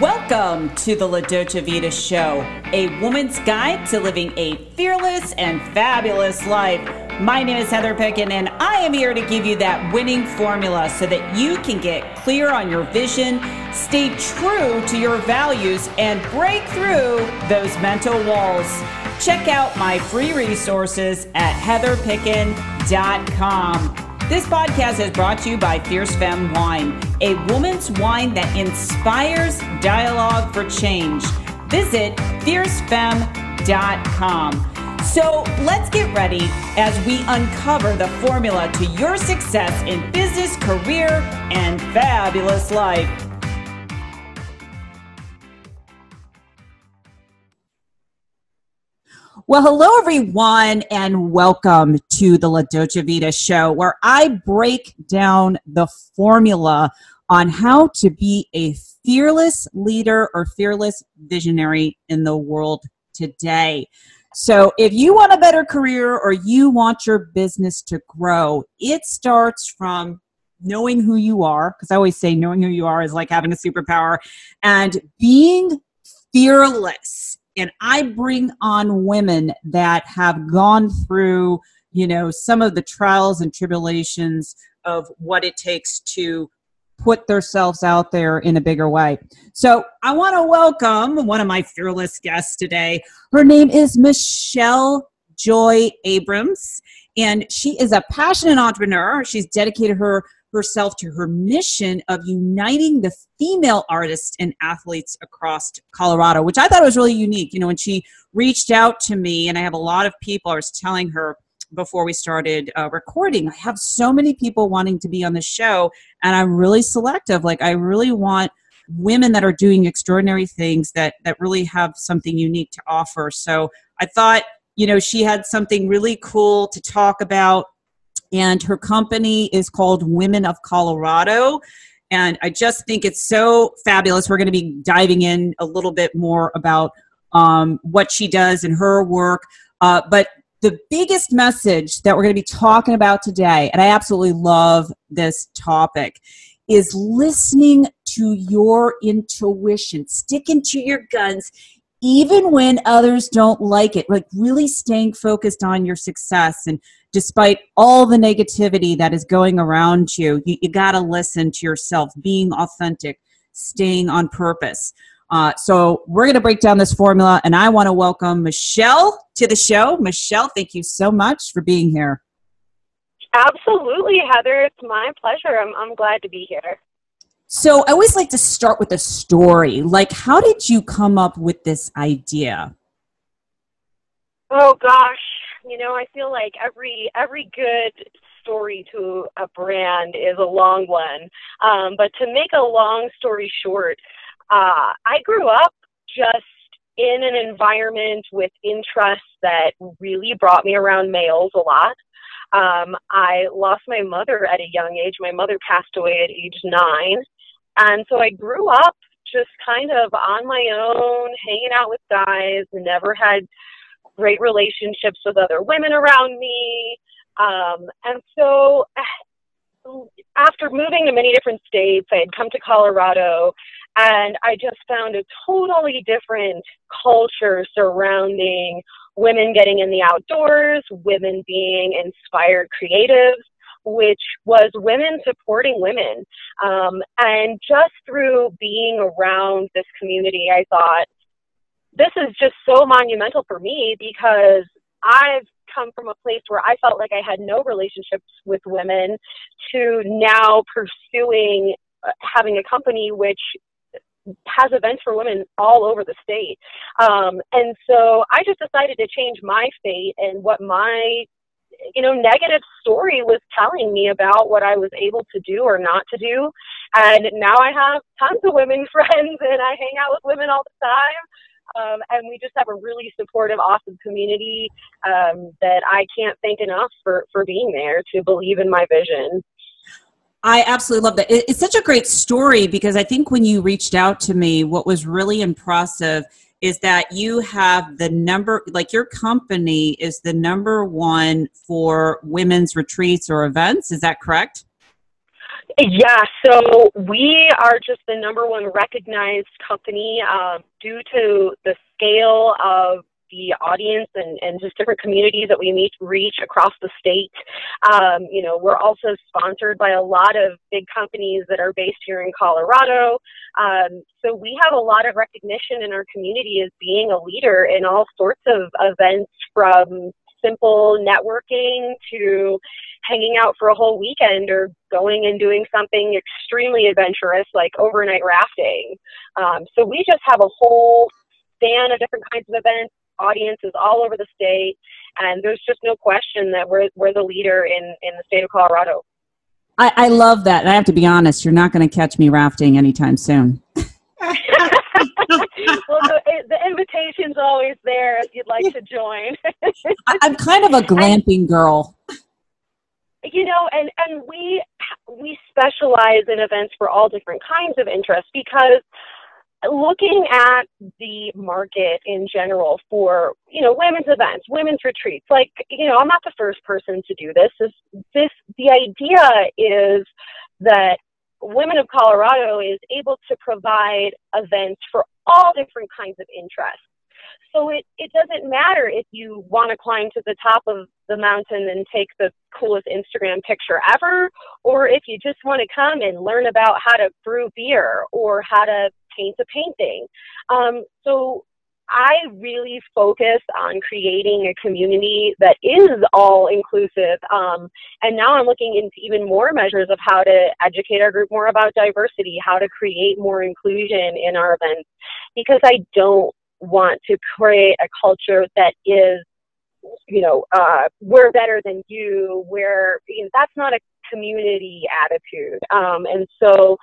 Welcome to the La Dolce Vita Show, a woman's guide to living a fearless and fabulous life. My name is Heather Picken, and I am here to give you that winning formula so that you can get clear on your vision, stay true to your values, and break through those mental walls. Check out my free resources at heatherpicken.com. This podcast is brought to you by Fierce Femme Wine, a woman's wine that inspires dialogue for change. Visit fiercefemme.com. So let's get ready as we uncover the formula to your success in business, career, and fabulous life. Well, hello, everyone, and welcome to the La Dolce Vita show, where I break down the formula on how to be a fearless leader or fearless visionary in the world today. So, if you want a better career or you want your business to grow, it starts from knowing who you are, because I always say knowing who you are is like having a superpower, and being fearless and I bring on women that have gone through, you know, some of the trials and tribulations of what it takes to put themselves out there in a bigger way. So I want to welcome one of my fearless guests today. Her name is Michelle Joy Abrams, and she is a passionate entrepreneur. She's dedicated her herself to her mission of uniting the female artists and athletes across Colorado, which I thought was really unique. You know, when she reached out to me, and I have a lot of people, I was telling her before we started uh, recording, I have so many people wanting to be on the show, and I'm really selective. Like, I really want women that are doing extraordinary things that that really have something unique to offer. So I thought, you know, she had something really cool to talk about and her company is called Women of Colorado. And I just think it's so fabulous. We're going to be diving in a little bit more about um, what she does and her work. Uh, but the biggest message that we're going to be talking about today, and I absolutely love this topic, is listening to your intuition, sticking to your guns, even when others don't like it, like really staying focused on your success and despite all the negativity that is going around you, you, you got to listen to yourself, being authentic, staying on purpose. Uh, so we're going to break down this formula, and I want to welcome Michelle to the show. Michelle, thank you so much for being here. Absolutely, Heather. It's my pleasure. I'm, I'm glad to be here. So I always like to start with a story. Like, how did you come up with this idea? Oh gosh, you know, I feel like every every good story to a brand is a long one. Um, but to make a long story short, uh, I grew up just in an environment with interests that really brought me around males a lot. Um, I lost my mother at a young age. My mother passed away at age nine. And so I grew up just kind of on my own, hanging out with guys, never had great relationships with other women around me. Um, and so after moving to many different states, I had come to Colorado and I just found a totally different culture surrounding women getting in the outdoors, women being inspired creatives, which was women supporting women. Um, and just through being around this community, I thought, this is just so monumental for me because I've come from a place where I felt like I had no relationships with women to now pursuing uh, having a company which has events for women all over the state. Um, and so I just decided to change my fate and what my you know negative story was telling me about what I was able to do or not to do. And now I have tons of women friends and I hang out with women all the time. Um, and we just have a really supportive, awesome community um, that I can't thank enough for, for being there to believe in my vision. I absolutely love that. It's such a great story because I think when you reached out to me, what was really impressive is that you have the number, like your company is the number one for women's retreats or events. Is that correct? Yeah, so we are just the number one recognized company uh, due to the scale of the audience and, and just different communities that we meet reach across the state. Um, you know, we're also sponsored by a lot of big companies that are based here in Colorado. Um, so we have a lot of recognition in our community as being a leader in all sorts of events from simple networking to hanging out for a whole weekend or going and doing something extremely adventurous like overnight rafting. Um, so we just have a whole span of different kinds of events audiences all over the state, and there's just no question that we're we're the leader in in the state of Colorado. I, I love that. And I have to be honest, you're not going to catch me rafting anytime soon. well, the, the, invitation's always there if you'd like to join. I'm kind of a glamping girl. You know, and and we we specialize in events for all different kinds of interests because looking at the market in general for you know women's events women's retreats like you know i'm not the first person to do this. This this the idea is that women of colorado is able to provide events for all different kinds of interests. So it, it doesn't matter if you want to climb to the top of the mountain and take the coolest Instagram picture ever, or if you just want to come and learn about how to brew beer or how to paint a painting. Um, so I really focus on creating a community that is all inclusive. Um, and now I'm looking into even more measures of how to educate our group more about diversity, how to create more inclusion in our events, because I don't want to create a culture that is, you know, uh, we're better than you, where you know, that's not a community attitude. Um, and so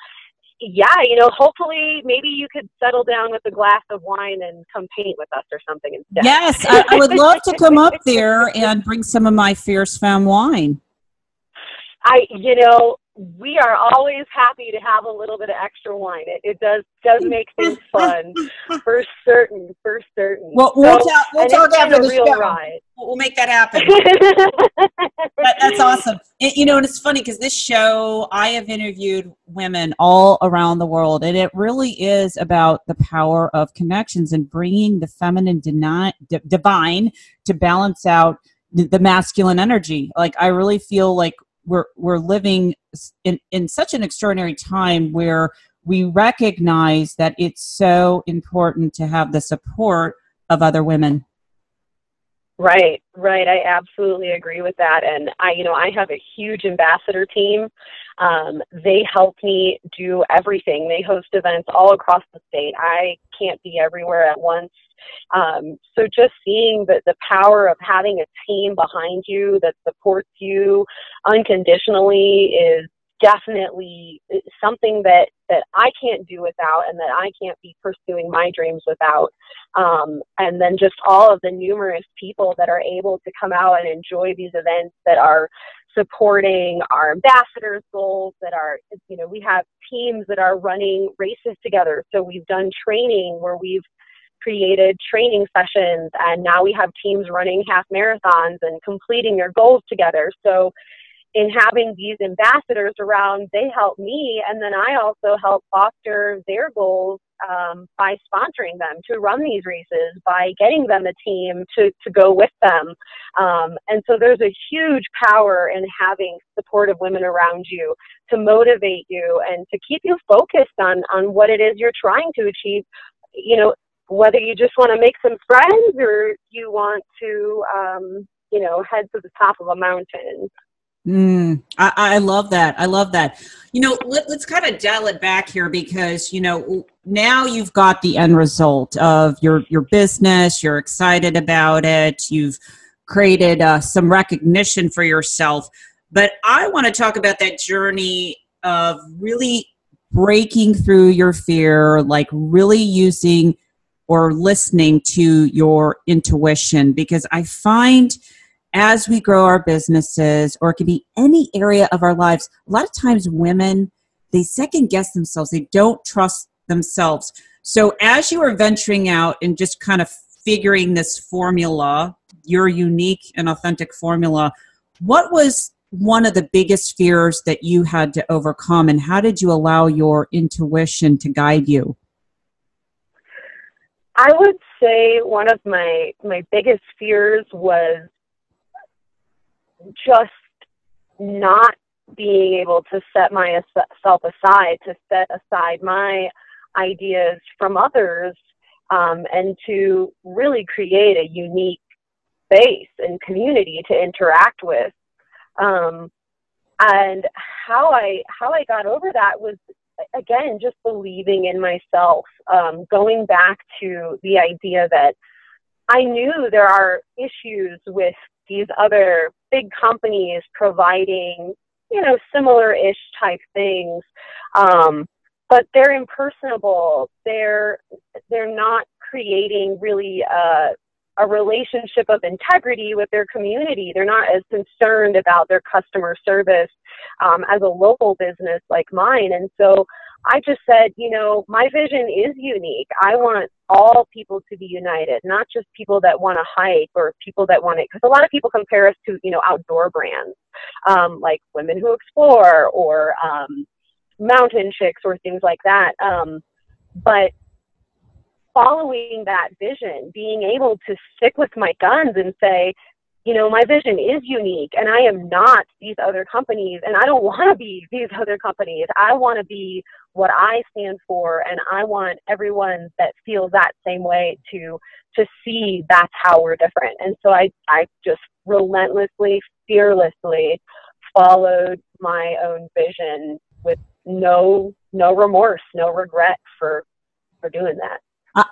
yeah, you know, hopefully maybe you could settle down with a glass of wine and come paint with us or something instead. Yes, I, I would love to come up there and bring some of my fierce femme wine. I, you know, we are always happy to have a little bit of extra wine. It, it does does mm. make things fun, for certain, for certain. Well, we'll, so, talk, we'll talk after the show. Ride. We'll make that happen. that, that's awesome. It, you know, and it's funny because this show, I have interviewed women all around the world, and it really is about the power of connections and bringing the feminine deni- d- divine to balance out the masculine energy. Like, I really feel like we're we're living in, in such an extraordinary time where we recognize that it's so important to have the support of other women Right, right. I absolutely agree with that. And I, you know, I have a huge ambassador team. Um, they help me do everything. They host events all across the state. I can't be everywhere at once. Um, so just seeing the, the power of having a team behind you that supports you unconditionally is definitely something that that I can't do without and that I can't be pursuing my dreams without. Um, and then just all of the numerous people that are able to come out and enjoy these events that are supporting our ambassadors goals that are you know we have teams that are running races together so we've done training where we've created training sessions and now we have teams running half marathons and completing their goals together so in having these ambassadors around, they help me, and then I also help foster their goals um, by sponsoring them to run these races, by getting them a team to, to go with them. Um, and so there's a huge power in having supportive women around you to motivate you and to keep you focused on, on what it is you're trying to achieve. You know, whether you just want to make some friends or you want to, um, you know, head to the top of a mountain. Mm, I, I, love that. I love that. You know, let, us kind of dial it back here because you know now you've got the end result of your your business. You're excited about it. You've created uh, some recognition for yourself. But I want to talk about that journey of really breaking through your fear, like really using or listening to your intuition, because I find as we grow our businesses, or it could be any area of our lives, a lot of times women, they second guess themselves, they don't trust themselves. So as you are venturing out and just kind of figuring this formula, your unique and authentic formula, what was one of the biggest fears that you had to overcome, and how did you allow your intuition to guide you? I would say one of my my biggest fears was just not being able to set myself aside, to set aside my ideas from others, um, and to really create a unique space and community to interact with. Um, and how I how I got over that was again just believing in myself, um, going back to the idea that I knew there are issues with these other big companies providing you know similar-ish type things. Um, but they're impersonable. They're they're not creating really a, a relationship of integrity with their community. They're not as concerned about their customer service um, as a local business like mine. And so I just said, you know, my vision is unique. I want all people to be united, not just people that want to hike or people that want it. Because a lot of people compare us to, you know, outdoor brands um, like Women Who Explore or um, Mountain Chicks or things like that. Um, but following that vision, being able to stick with my guns and say, you know, my vision is unique and I am not these other companies and I don't want to be these other companies. I want to be what I stand for and I want everyone that feels that same way to to see that's how we're different. And so I I just relentlessly, fearlessly followed my own vision with no no remorse, no regret for for doing that.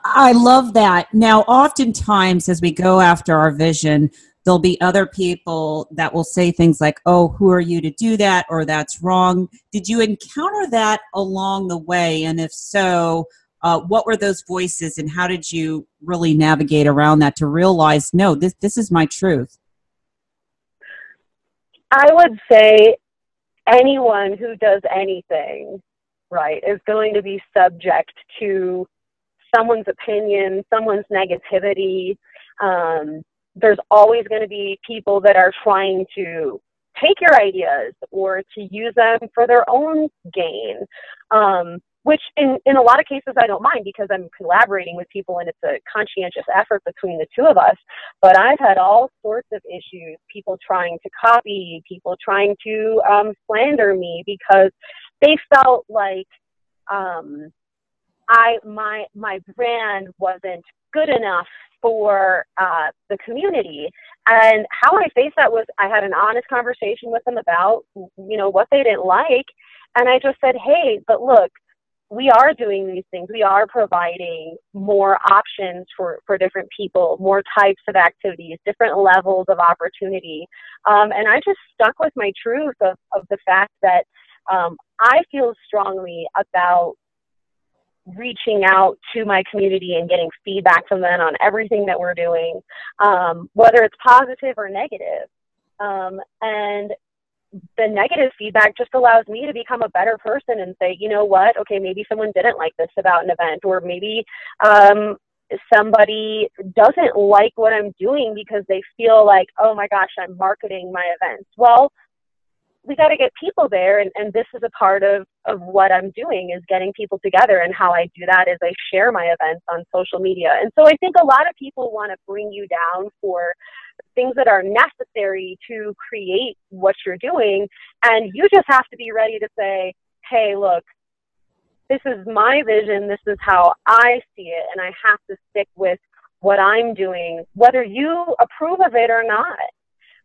I love that. Now, oftentimes, as we go after our vision, there'll be other people that will say things like, oh, who are you to do that? Or that's wrong. Did you encounter that along the way? And if so, uh, what were those voices and how did you really navigate around that to realize, no, this, this is my truth? I would say anyone who does anything, right, is going to be subject to someone's opinion, someone's negativity. Um, there's always going to be people that are trying to take your ideas or to use them for their own gain. Um, which in, in a lot of cases I don't mind because I'm collaborating with people and it's a conscientious effort between the two of us. But I've had all sorts of issues, people trying to copy, people trying to um, slander me because they felt like um, I my my brand wasn't good enough for uh, the community. And how I faced that was I had an honest conversation with them about, you know, what they didn't like. And I just said, hey, but look, we are doing these things. We are providing more options for, for different people, more types of activities, different levels of opportunity. Um, and I just stuck with my truth of, of the fact that um, I feel strongly about reaching out to my community and getting feedback from them on everything that we're doing, um, whether it's positive or negative. Um, and the negative feedback just allows me to become a better person and say, you know what, okay, maybe someone didn't like this about an event, or maybe um, somebody doesn't like what I'm doing because they feel like, oh my gosh, I'm marketing my events. Well, we got to get people there and, and this is a part of, of what i'm doing is getting people together and how i do that is i share my events on social media. And so i think a lot of people want to bring you down for things that are necessary to create what you're doing and you just have to be ready to say hey look this is my vision this is how i see it and i have to stick with what i'm doing whether you approve of it or not.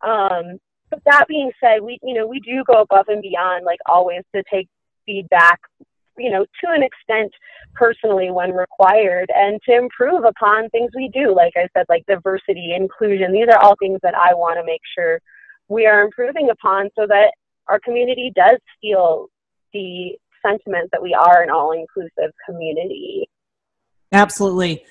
Um, but that being said, we you know we do go above and beyond, like always, to take feedback, you know, to an extent personally when required, and to improve upon things we do. Like I said, like diversity, inclusion. These are all things that I want to make sure we are improving upon, so that our community does feel the sentiment that we are an all-inclusive community. Absolutely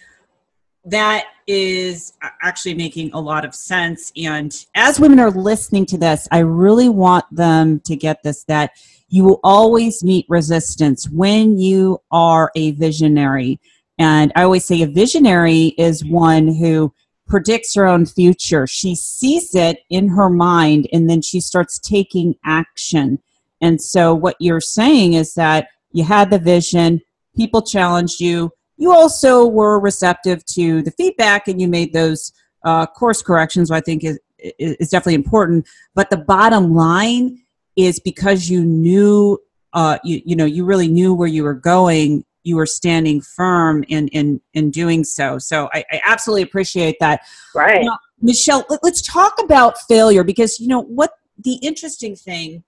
that is actually making a lot of sense. And as women are listening to this, I really want them to get this that you will always meet resistance when you are a visionary. And I always say a visionary is one who predicts her own future. She sees it in her mind and then she starts taking action. And so, what you're saying is that you had the vision, people challenged you, you also were receptive to the feedback and you made those uh, course corrections, I think is, is definitely important. But the bottom line is because you knew, uh, you, you know, you really knew where you were going you were standing firm in in in doing so. So I, I absolutely appreciate that. Right, now, Michelle. Let, let's talk about failure because you know what the interesting thing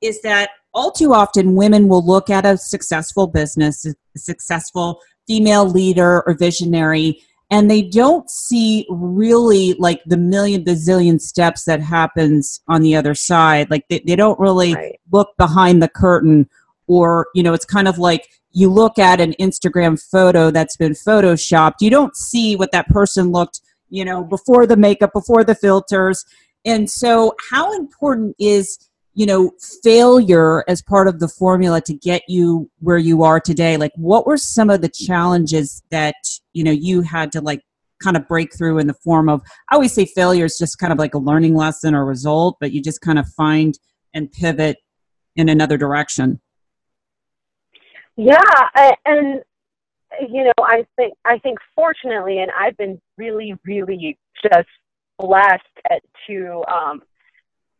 is that all too often women will look at a successful business, a successful female leader or visionary, and they don't see really like the million bazillion steps that happens on the other side. Like they, they don't really right. look behind the curtain or, you know, it's kind of like you look at an Instagram photo that's been photoshopped, you don't see what that person looked, you know, before the makeup, before the filters. And so, how important is, you know, failure as part of the formula to get you where you are today? Like, what were some of the challenges that, you know, you had to like kind of break through in the form of, I always say failure is just kind of like a learning lesson or result, but you just kind of find and pivot in another direction. Yeah, and you know, I think I think fortunately, and I've been really, really just blessed to um,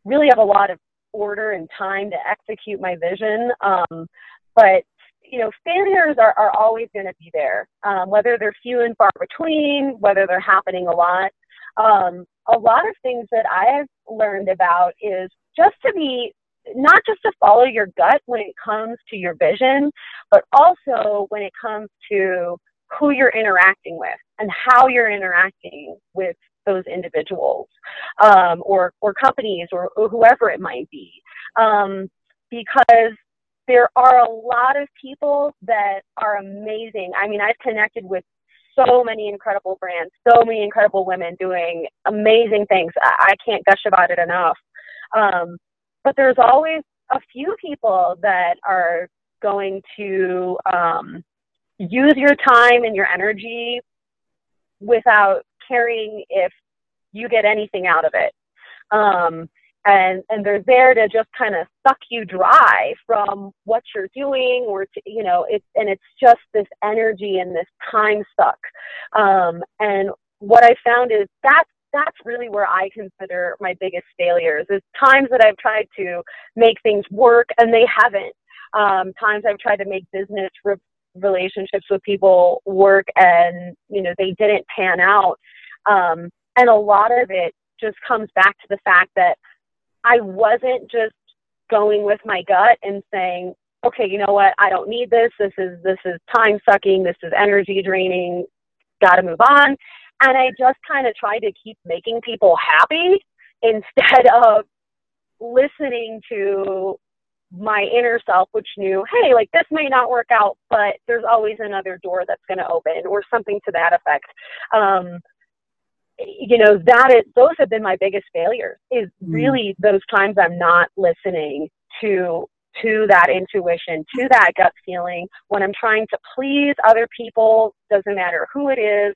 really have a lot of order and time to execute my vision. Um, but you know, failures are, are always going to be there, um, whether they're few and far between, whether they're happening a lot. Um, a lot of things that I've learned about is just to be not just to follow your gut when it comes to your vision, but also when it comes to who you're interacting with and how you're interacting with those individuals um, or or companies or, or, whoever it might be, um, because there are a lot of people that are amazing. I mean, I've connected with so many incredible brands, so many incredible women doing amazing things. I, I can't gush about it enough. Um, but there's always a few people that are going to um, use your time and your energy without caring if you get anything out of it. Um, and and they're there to just kind of suck you dry from what you're doing or to, you know it's and it's just this energy and this time suck um, and what i found is that's that's really where I consider my biggest failures is times that I've tried to make things work and they haven't. Um, times I've tried to make business re- relationships with people work and you know they didn't pan out. Um, and a lot of it just comes back to the fact that I wasn't just going with my gut and saying, okay, you know what, I don't need this. This is this is time sucking. This is energy draining. Got to move on and I just kind of tried to keep making people happy instead of listening to my inner self, which knew, hey, like this may not work out, but there's always another door that's going to open or something to that effect. Um, you know, that is, those have been my biggest failures is mm. really those times I'm not listening to to that intuition, to that gut feeling when I'm trying to please other people, doesn't matter who it is,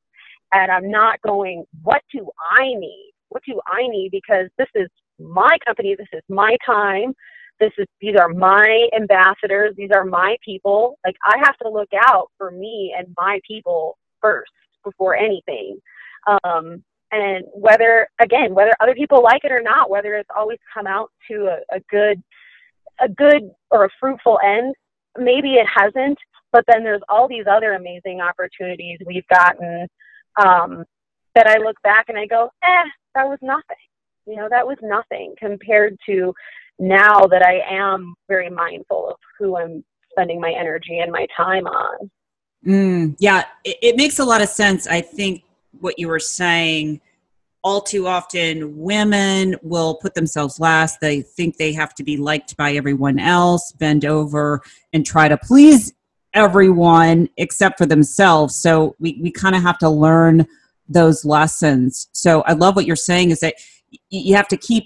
and I'm not going, what do I need? What do I need? Because this is my company, this is my time. This is these are my ambassadors, these are my people. Like I have to look out for me and my people first before anything. Um, and whether again, whether other people like it or not, whether it's always come out to a, a good a good or a fruitful end, maybe it hasn't, but then there's all these other amazing opportunities we've gotten um, that I look back and I go, eh, that was nothing. You know, that was nothing compared to now that I am very mindful of who I'm spending my energy and my time on. Mm, yeah, it, it makes a lot of sense. I think what you were saying all too often women will put themselves last they think they have to be liked by everyone else bend over and try to please everyone except for themselves. So we, we kind of have to learn those lessons. So I love what you're saying is that you have to keep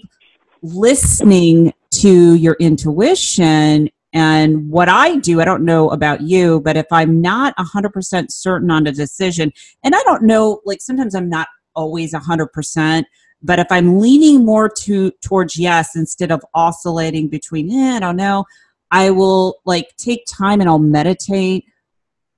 listening to your intuition. And what I do, I don't know about you, but if I'm not 100% certain on a decision, and I don't know, like sometimes I'm not always 100%. But if I'm leaning more to towards yes instead of oscillating between, eh, I don't know, I will like take time and I'll meditate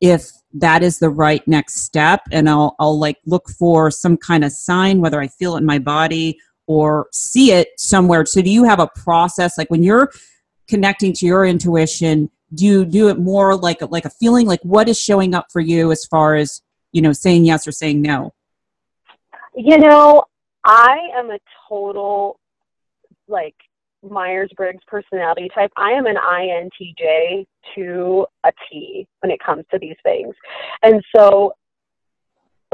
if that is the right next step and I'll I'll like look for some kind of sign whether I feel it in my body or see it somewhere. So do you have a process like when you're connecting to your intuition, do you do it more like like a feeling like what is showing up for you as far as, you know, saying yes or saying no? You know, I am a total like Myers Briggs personality type. I am an INTJ to a T when it comes to these things. And so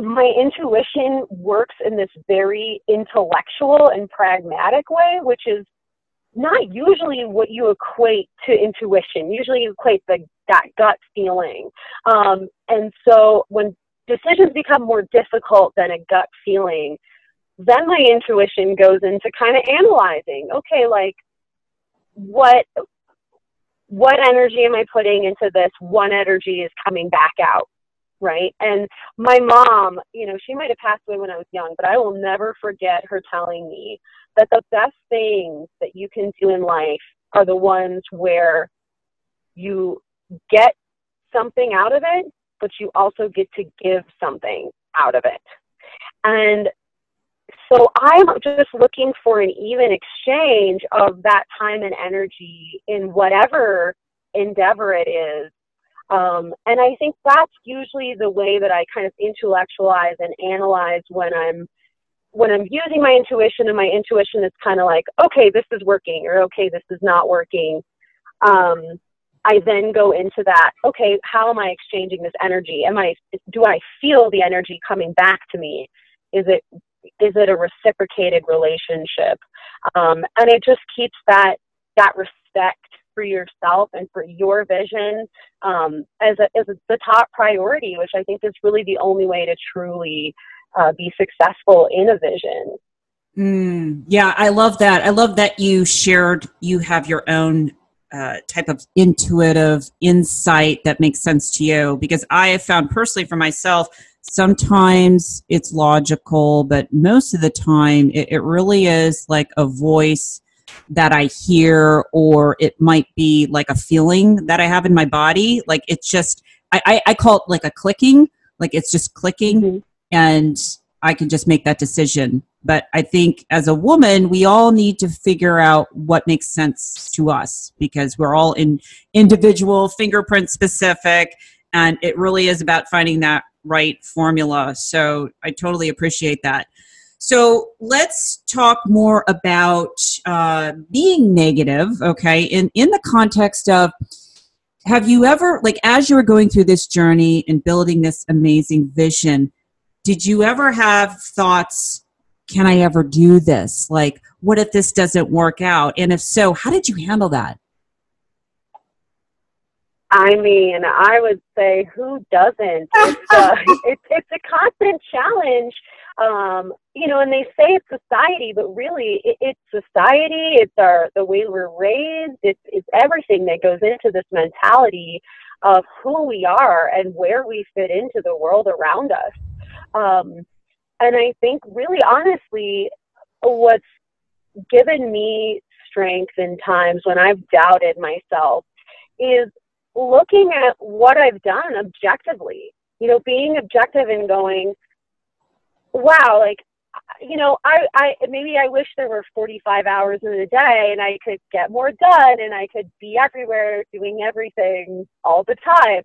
my intuition works in this very intellectual and pragmatic way, which is not usually what you equate to intuition. Usually you equate the that gut feeling. Um, and so when decisions become more difficult than a gut feeling, then my intuition goes into kind of analyzing okay like what what energy am i putting into this one energy is coming back out right and my mom you know she might have passed away when i was young but i will never forget her telling me that the best things that you can do in life are the ones where you get something out of it but you also get to give something out of it and so I'm just looking for an even exchange of that time and energy in whatever endeavor it is. Um, and I think that's usually the way that I kind of intellectualize and analyze when I'm when I'm using my intuition and my intuition is kind of like, okay, this is working or okay, this is not working. Um, I then go into that, okay, how am I exchanging this energy? Am I, do I feel the energy coming back to me? Is it is it a reciprocated relationship? Um, and it just keeps that that respect for yourself and for your vision um, as, a, as a, the top priority, which I think is really the only way to truly uh, be successful in a vision. Mm, yeah, I love that. I love that you shared you have your own uh, type of intuitive insight that makes sense to you because I have found personally for myself sometimes it's logical, but most of the time it, it, really is like a voice that I hear, or it might be like a feeling that I have in my body. Like it's just, I, I, I call it like a clicking, like it's just clicking, mm-hmm. and I can just make that decision. But I think as a woman, we all need to figure out what makes sense to us because we're all in individual, fingerprint specific, and it really is about finding that right formula. So I totally appreciate that. So let's talk more about uh, being negative, okay, in, in the context of have you ever, like, as you were going through this journey and building this amazing vision, did you ever have thoughts, can I ever do this? Like, what if this doesn't work out? And if so, how did you handle that? I mean, I would say who doesn't? It's a, uh, it's, it's a constant challenge. Um, you know, and they say it's society, but really it, it's society. It's our the way we're raised. It's it's everything that goes into this mentality of who we are and where we fit into the world around us. Um, and I think, really, honestly, what's given me strength in times when I've doubted myself is looking at what I've done objectively, you know, being objective and going, wow, like, you know, I, I, maybe I wish there were 45 hours in a day and I could get more done and I could be everywhere doing everything all the time.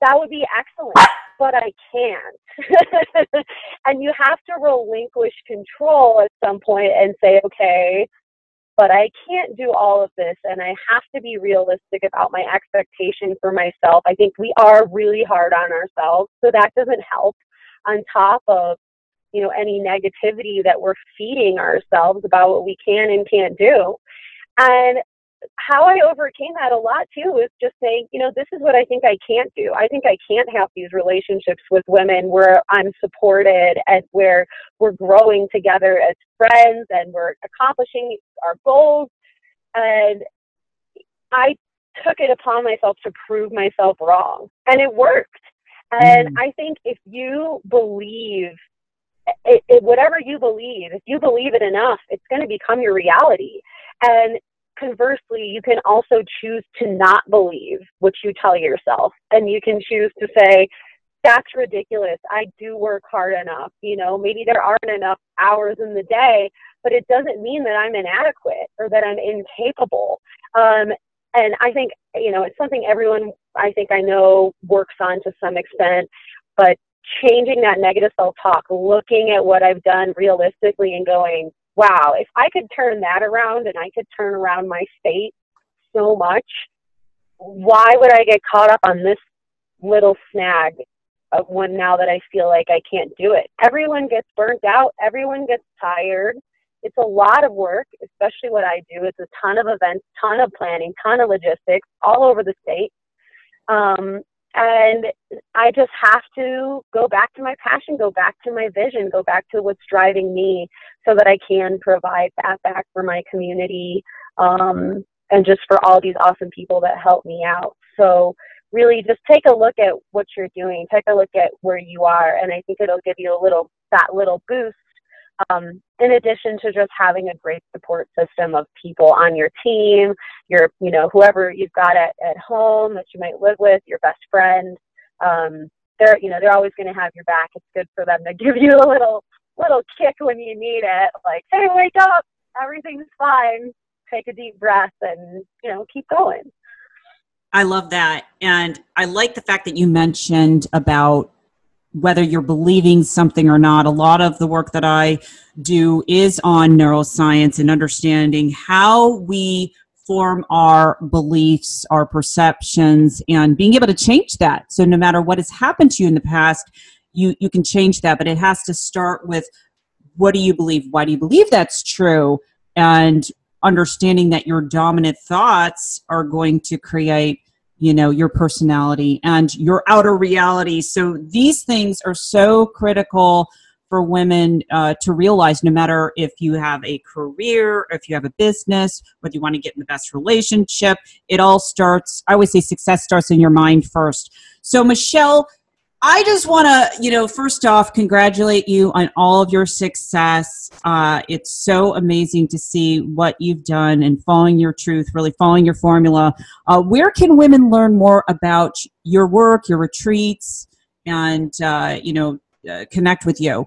That would be excellent, but I can't. and you have to relinquish control at some point and say, okay, but I can't do all of this and I have to be realistic about my expectation for myself. I think we are really hard on ourselves, so that doesn't help on top of you know any negativity that we're feeding ourselves about what we can and can't do. And how I overcame that a lot too is just saying, you know, this is what I think I can't do. I think I can't have these relationships with women where I'm supported and where we're growing together as friends and we're accomplishing our goals. And I took it upon myself to prove myself wrong. And it worked. And mm. I think if you believe it, it, whatever you believe, if you believe it enough, it's going to become your reality. And conversely, you can also choose to not believe what you tell yourself. And you can choose to say, that's ridiculous. I do work hard enough. You know, maybe there aren't enough hours in the day, but it doesn't mean that I'm inadequate or that I'm incapable. Um, and I think, you know, it's something everyone I think I know works on to some extent, but changing that negative self talk, looking at what I've done realistically and going, wow, if I could turn that around and I could turn around my state so much, why would I get caught up on this little snag of one now that I feel like I can't do it? Everyone gets burnt out, everyone gets tired. It's a lot of work, especially what I do. It's a ton of events, ton of planning, ton of logistics all over the state. Um, and I just have to go back to my passion, go back to my vision, go back to what's driving me so that I can provide that back for my community um, and just for all these awesome people that help me out. So, really, just take a look at what you're doing, take a look at where you are, and I think it'll give you a little that little boost um, in addition to just having a great support system of people on your team, your, you know, whoever you've got at, at home that you might live with, your best friend, um, they're, you know, they're always going to have your back. It's good for them to give you a little, little kick when you need it. Like, hey, wake up. Everything's fine. Take a deep breath and, you know, keep going. I love that. And I like the fact that you mentioned about whether you're believing something or not. A lot of the work that I do is on neuroscience and understanding how we form our beliefs, our perceptions, and being able to change that. So no matter what has happened to you in the past, you, you can change that, but it has to start with what do you believe? Why do you believe that's true? And understanding that your dominant thoughts are going to create you know your personality and your outer reality. So these things are so critical for women uh, to realize no matter if you have a career if you have a business whether you want to get in the best relationship it all starts i always say success starts in your mind first. So michelle I just want to, you know, first off, congratulate you on all of your success. Uh, it's so amazing to see what you've done and following your truth, really following your formula. Uh, where can women learn more about your work, your retreats, and, uh, you know, uh, connect with you?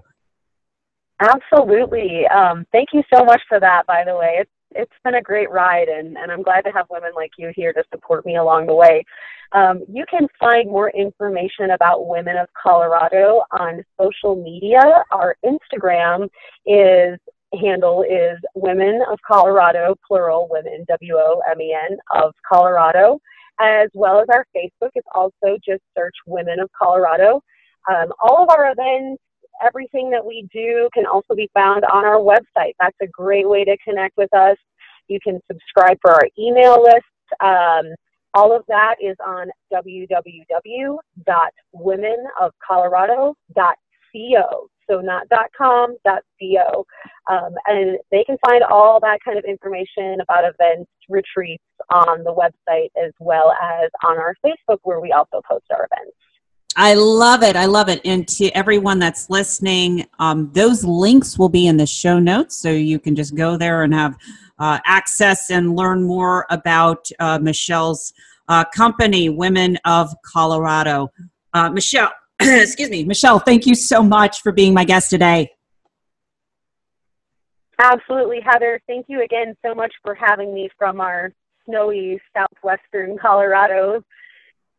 Absolutely. Um, thank you so much for that, by the way. It's, it's been a great ride, and, and I'm glad to have women like you here to support me along the way. Um, you can find more information about Women of Colorado on social media. Our Instagram is handle is Women of Colorado, plural women, W O M E N of Colorado, as well as our Facebook. It's also just search Women of Colorado. Um, all of our events, everything that we do can also be found on our website. That's a great way to connect with us. You can subscribe for our email list. Um, all of that is on www.womenofcolorado.co. So not .com, .co. Um, and they can find all that kind of information about events, retreats on the website as well as on our Facebook where we also post our events. I love it. I love it. And to everyone that's listening, um, those links will be in the show notes. So you can just go there and have uh, access and learn more about uh, Michelle's uh, company, Women of Colorado. Uh, Michelle, excuse me, Michelle, thank you so much for being my guest today. Absolutely, Heather. Thank you again so much for having me from our snowy southwestern Colorado.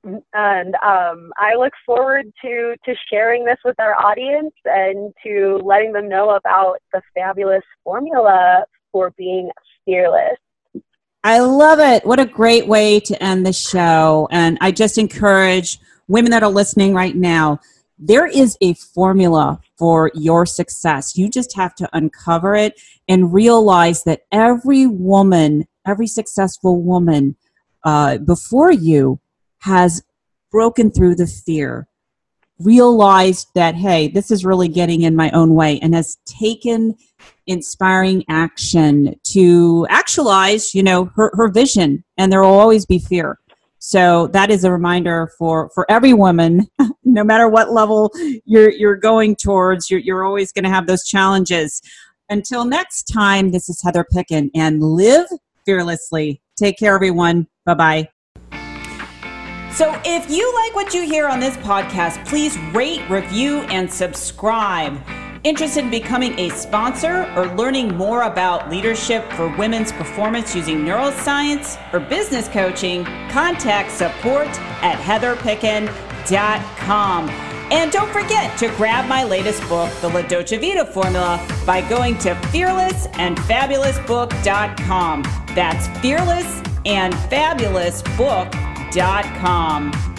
And um, I look forward to, to sharing this with our audience and to letting them know about the fabulous formula for being fearless. I love it. What a great way to end the show. And I just encourage women that are listening right now there is a formula for your success. You just have to uncover it and realize that every woman, every successful woman uh, before you has broken through the fear, realized that, hey, this is really getting in my own way, and has taken inspiring action to actualize, you know, her, her vision. And there will always be fear. So that is a reminder for for every woman, no matter what level you're you're going towards. You're you're always going to have those challenges. Until next time, this is Heather Picken, and live fearlessly. Take care, everyone. Bye bye. So, if you like what you hear on this podcast, please rate, review, and subscribe. Interested in becoming a sponsor or learning more about leadership for women's performance using neuroscience or business coaching? Contact support at heatherpicken.com. And don't forget to grab my latest book, The La Dolce Vita Formula, by going to fearlessandfabulousbook.com. That's fearlessandfabulousbook.com.